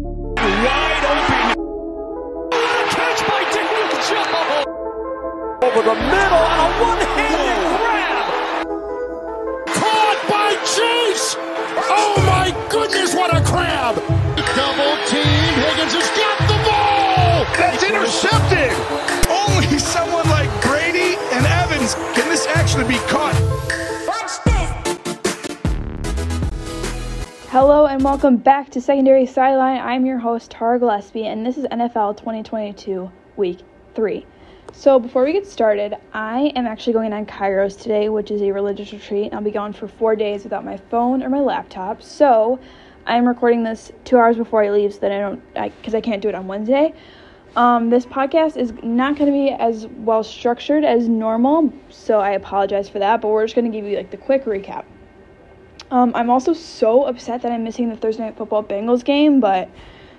Wide open. Catch by Daniel Jones. Over the middle on a one-handed grab. Caught by Chase. Oh my goodness, what a crab. Double team. Higgins has got the ball. That's intercepted. Hello and welcome back to Secondary Sideline. I'm your host, Tara Gillespie, and this is NFL 2022 Week 3. So, before we get started, I am actually going on Kairos today, which is a religious retreat. And I'll be gone for four days without my phone or my laptop. So, I'm recording this two hours before I leave so that I don't, because I, I, can't do it on Wednesday. Um, this podcast is not going to be as well structured as normal, so I apologize for that, but we're just going to give you like the quick recap. Um, I'm also so upset that I'm missing the Thursday Night Football Bengals game, but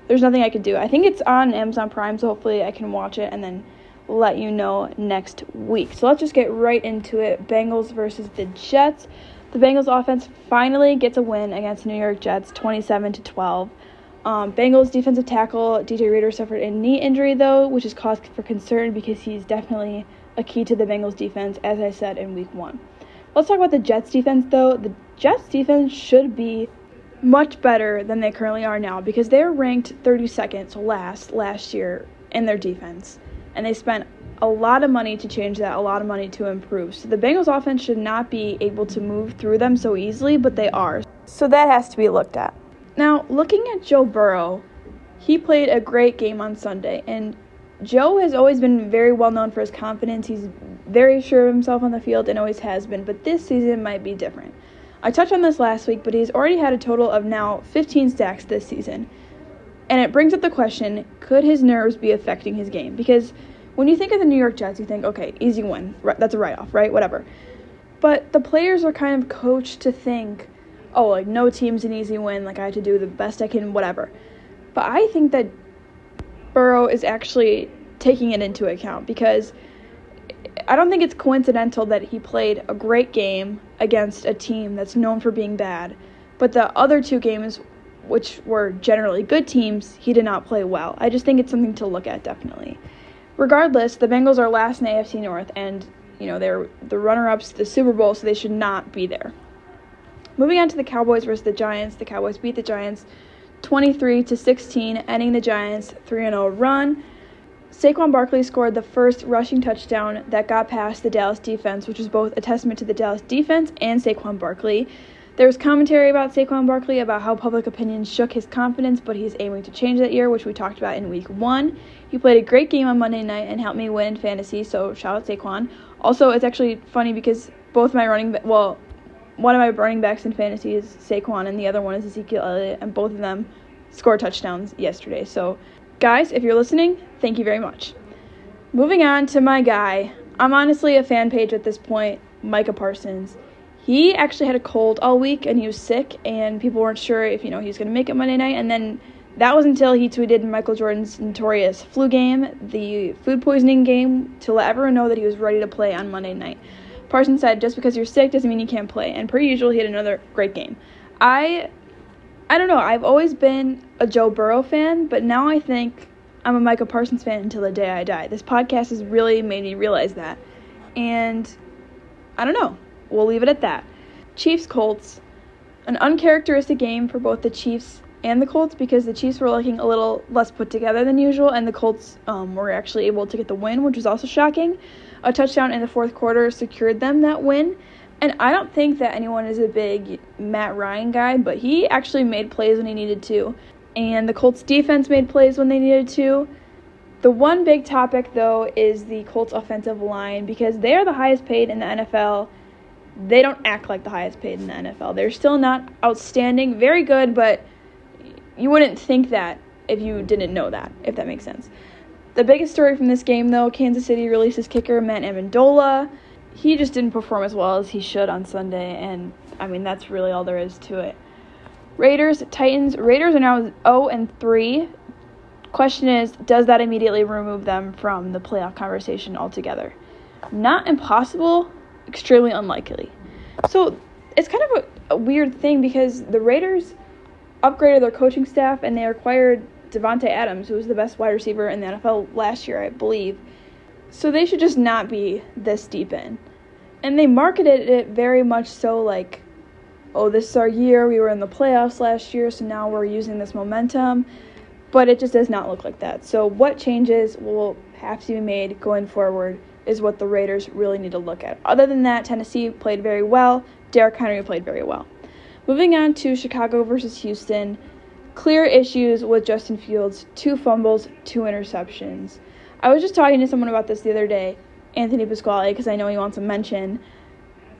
there's nothing I can do. I think it's on Amazon Prime, so hopefully I can watch it and then let you know next week. So let's just get right into it. Bengals versus the Jets. The Bengals offense finally gets a win against New York Jets, 27 to 12. Um, Bengals defensive tackle DJ Reader suffered a knee injury though, which is cause for concern because he's definitely a key to the Bengals defense, as I said in Week One. Let's talk about the Jets defense though. The Jets defense should be much better than they currently are now because they're ranked 32nd, so last last year in their defense, and they spent a lot of money to change that, a lot of money to improve. So the Bengals offense should not be able to move through them so easily, but they are. So that has to be looked at. Now, looking at Joe Burrow, he played a great game on Sunday, and Joe has always been very well known for his confidence. He's very sure of himself on the field and always has been, but this season might be different. I touched on this last week, but he's already had a total of now 15 sacks this season. And it brings up the question could his nerves be affecting his game? Because when you think of the New York Jets, you think, okay, easy win. That's a write off, right? Whatever. But the players are kind of coached to think, oh, like, no team's an easy win. Like, I have to do the best I can, whatever. But I think that Burrow is actually taking it into account because I don't think it's coincidental that he played a great game against a team that's known for being bad, but the other two games, which were generally good teams, he did not play well. I just think it's something to look at, definitely. Regardless, the Bengals are last in the AFC North, and you know they're the runner-ups to the Super Bowl, so they should not be there. Moving on to the Cowboys versus the Giants, the Cowboys beat the Giants 23 to 16, ending the Giants 3-0 run. Saquon Barkley scored the first rushing touchdown that got past the Dallas defense, which is both a testament to the Dallas defense and Saquon Barkley. There was commentary about Saquon Barkley about how public opinion shook his confidence, but he's aiming to change that year, which we talked about in week one. He played a great game on Monday night and helped me win fantasy, so shout out Saquon. Also, it's actually funny because both my running ba- well, one of my running backs in fantasy is Saquon, and the other one is Ezekiel Elliott, and both of them scored touchdowns yesterday. So Guys, if you're listening, thank you very much. Moving on to my guy. I'm honestly a fan page at this point, Micah Parsons. He actually had a cold all week and he was sick, and people weren't sure if you know he was going to make it Monday night. And then that was until he tweeted Michael Jordan's notorious flu game, the food poisoning game, to let everyone know that he was ready to play on Monday night. Parsons said, "Just because you're sick doesn't mean you can't play." And per usual, he had another great game. I I don't know. I've always been a Joe Burrow fan, but now I think I'm a Micah Parsons fan until the day I die. This podcast has really made me realize that. And I don't know. We'll leave it at that. Chiefs Colts. An uncharacteristic game for both the Chiefs and the Colts because the Chiefs were looking a little less put together than usual, and the Colts um, were actually able to get the win, which was also shocking. A touchdown in the fourth quarter secured them that win. And I don't think that anyone is a big Matt Ryan guy, but he actually made plays when he needed to. And the Colts defense made plays when they needed to. The one big topic, though, is the Colts offensive line because they are the highest paid in the NFL. They don't act like the highest paid in the NFL. They're still not outstanding, very good, but you wouldn't think that if you didn't know that, if that makes sense. The biggest story from this game, though, Kansas City releases kicker Matt Ammendola he just didn't perform as well as he should on Sunday, and I mean that's really all there is to it. Raiders, Titans. Raiders are now 0 and 3. Question is, does that immediately remove them from the playoff conversation altogether? Not impossible, extremely unlikely. So it's kind of a, a weird thing because the Raiders upgraded their coaching staff and they acquired Davante Adams, who was the best wide receiver in the NFL last year, I believe. So they should just not be this deep in. And they marketed it very much so like, oh, this is our year. We were in the playoffs last year, so now we're using this momentum. But it just does not look like that. So what changes will have to be made going forward is what the Raiders really need to look at. Other than that, Tennessee played very well. Derrick Henry played very well. Moving on to Chicago versus Houston. Clear issues with Justin Fields two fumbles, two interceptions. I was just talking to someone about this the other day, Anthony Pasquale, because I know he wants a mention.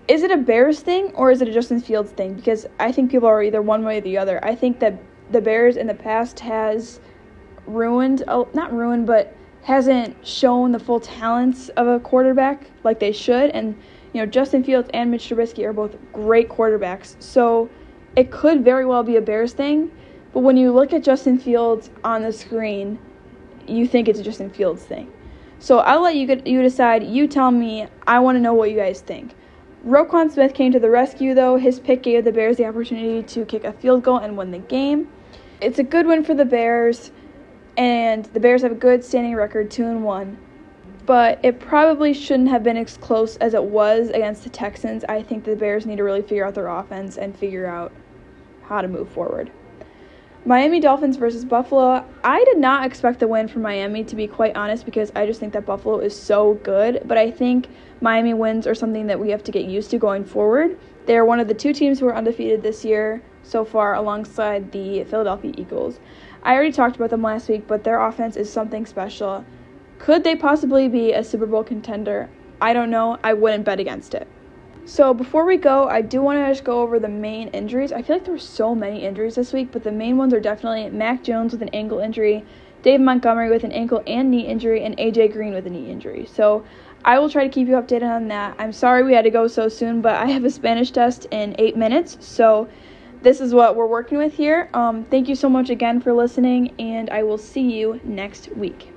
Is it a Bears thing or is it a Justin Fields thing? Because I think people are either one way or the other. I think that the Bears in the past has ruined, not ruined, but hasn't shown the full talents of a quarterback like they should. And, you know, Justin Fields and Mitch Trubisky are both great quarterbacks. So it could very well be a Bears thing. But when you look at Justin Fields on the screen, you think it's a Justin Fields thing. So I'll let you get, you decide. You tell me. I want to know what you guys think. Roquan Smith came to the rescue, though. His pick gave the Bears the opportunity to kick a field goal and win the game. It's a good win for the Bears, and the Bears have a good standing record, two and one. But it probably shouldn't have been as close as it was against the Texans. I think the Bears need to really figure out their offense and figure out how to move forward. Miami Dolphins versus Buffalo. I did not expect the win for Miami, to be quite honest, because I just think that Buffalo is so good. But I think Miami wins are something that we have to get used to going forward. They are one of the two teams who are undefeated this year so far, alongside the Philadelphia Eagles. I already talked about them last week, but their offense is something special. Could they possibly be a Super Bowl contender? I don't know. I wouldn't bet against it. So before we go, I do want to just go over the main injuries. I feel like there were so many injuries this week, but the main ones are definitely Mac Jones with an ankle injury, Dave Montgomery with an ankle and knee injury, and AJ Green with a knee injury. So I will try to keep you updated on that. I'm sorry we had to go so soon, but I have a Spanish test in eight minutes, so this is what we're working with here. Um, thank you so much again for listening, and I will see you next week.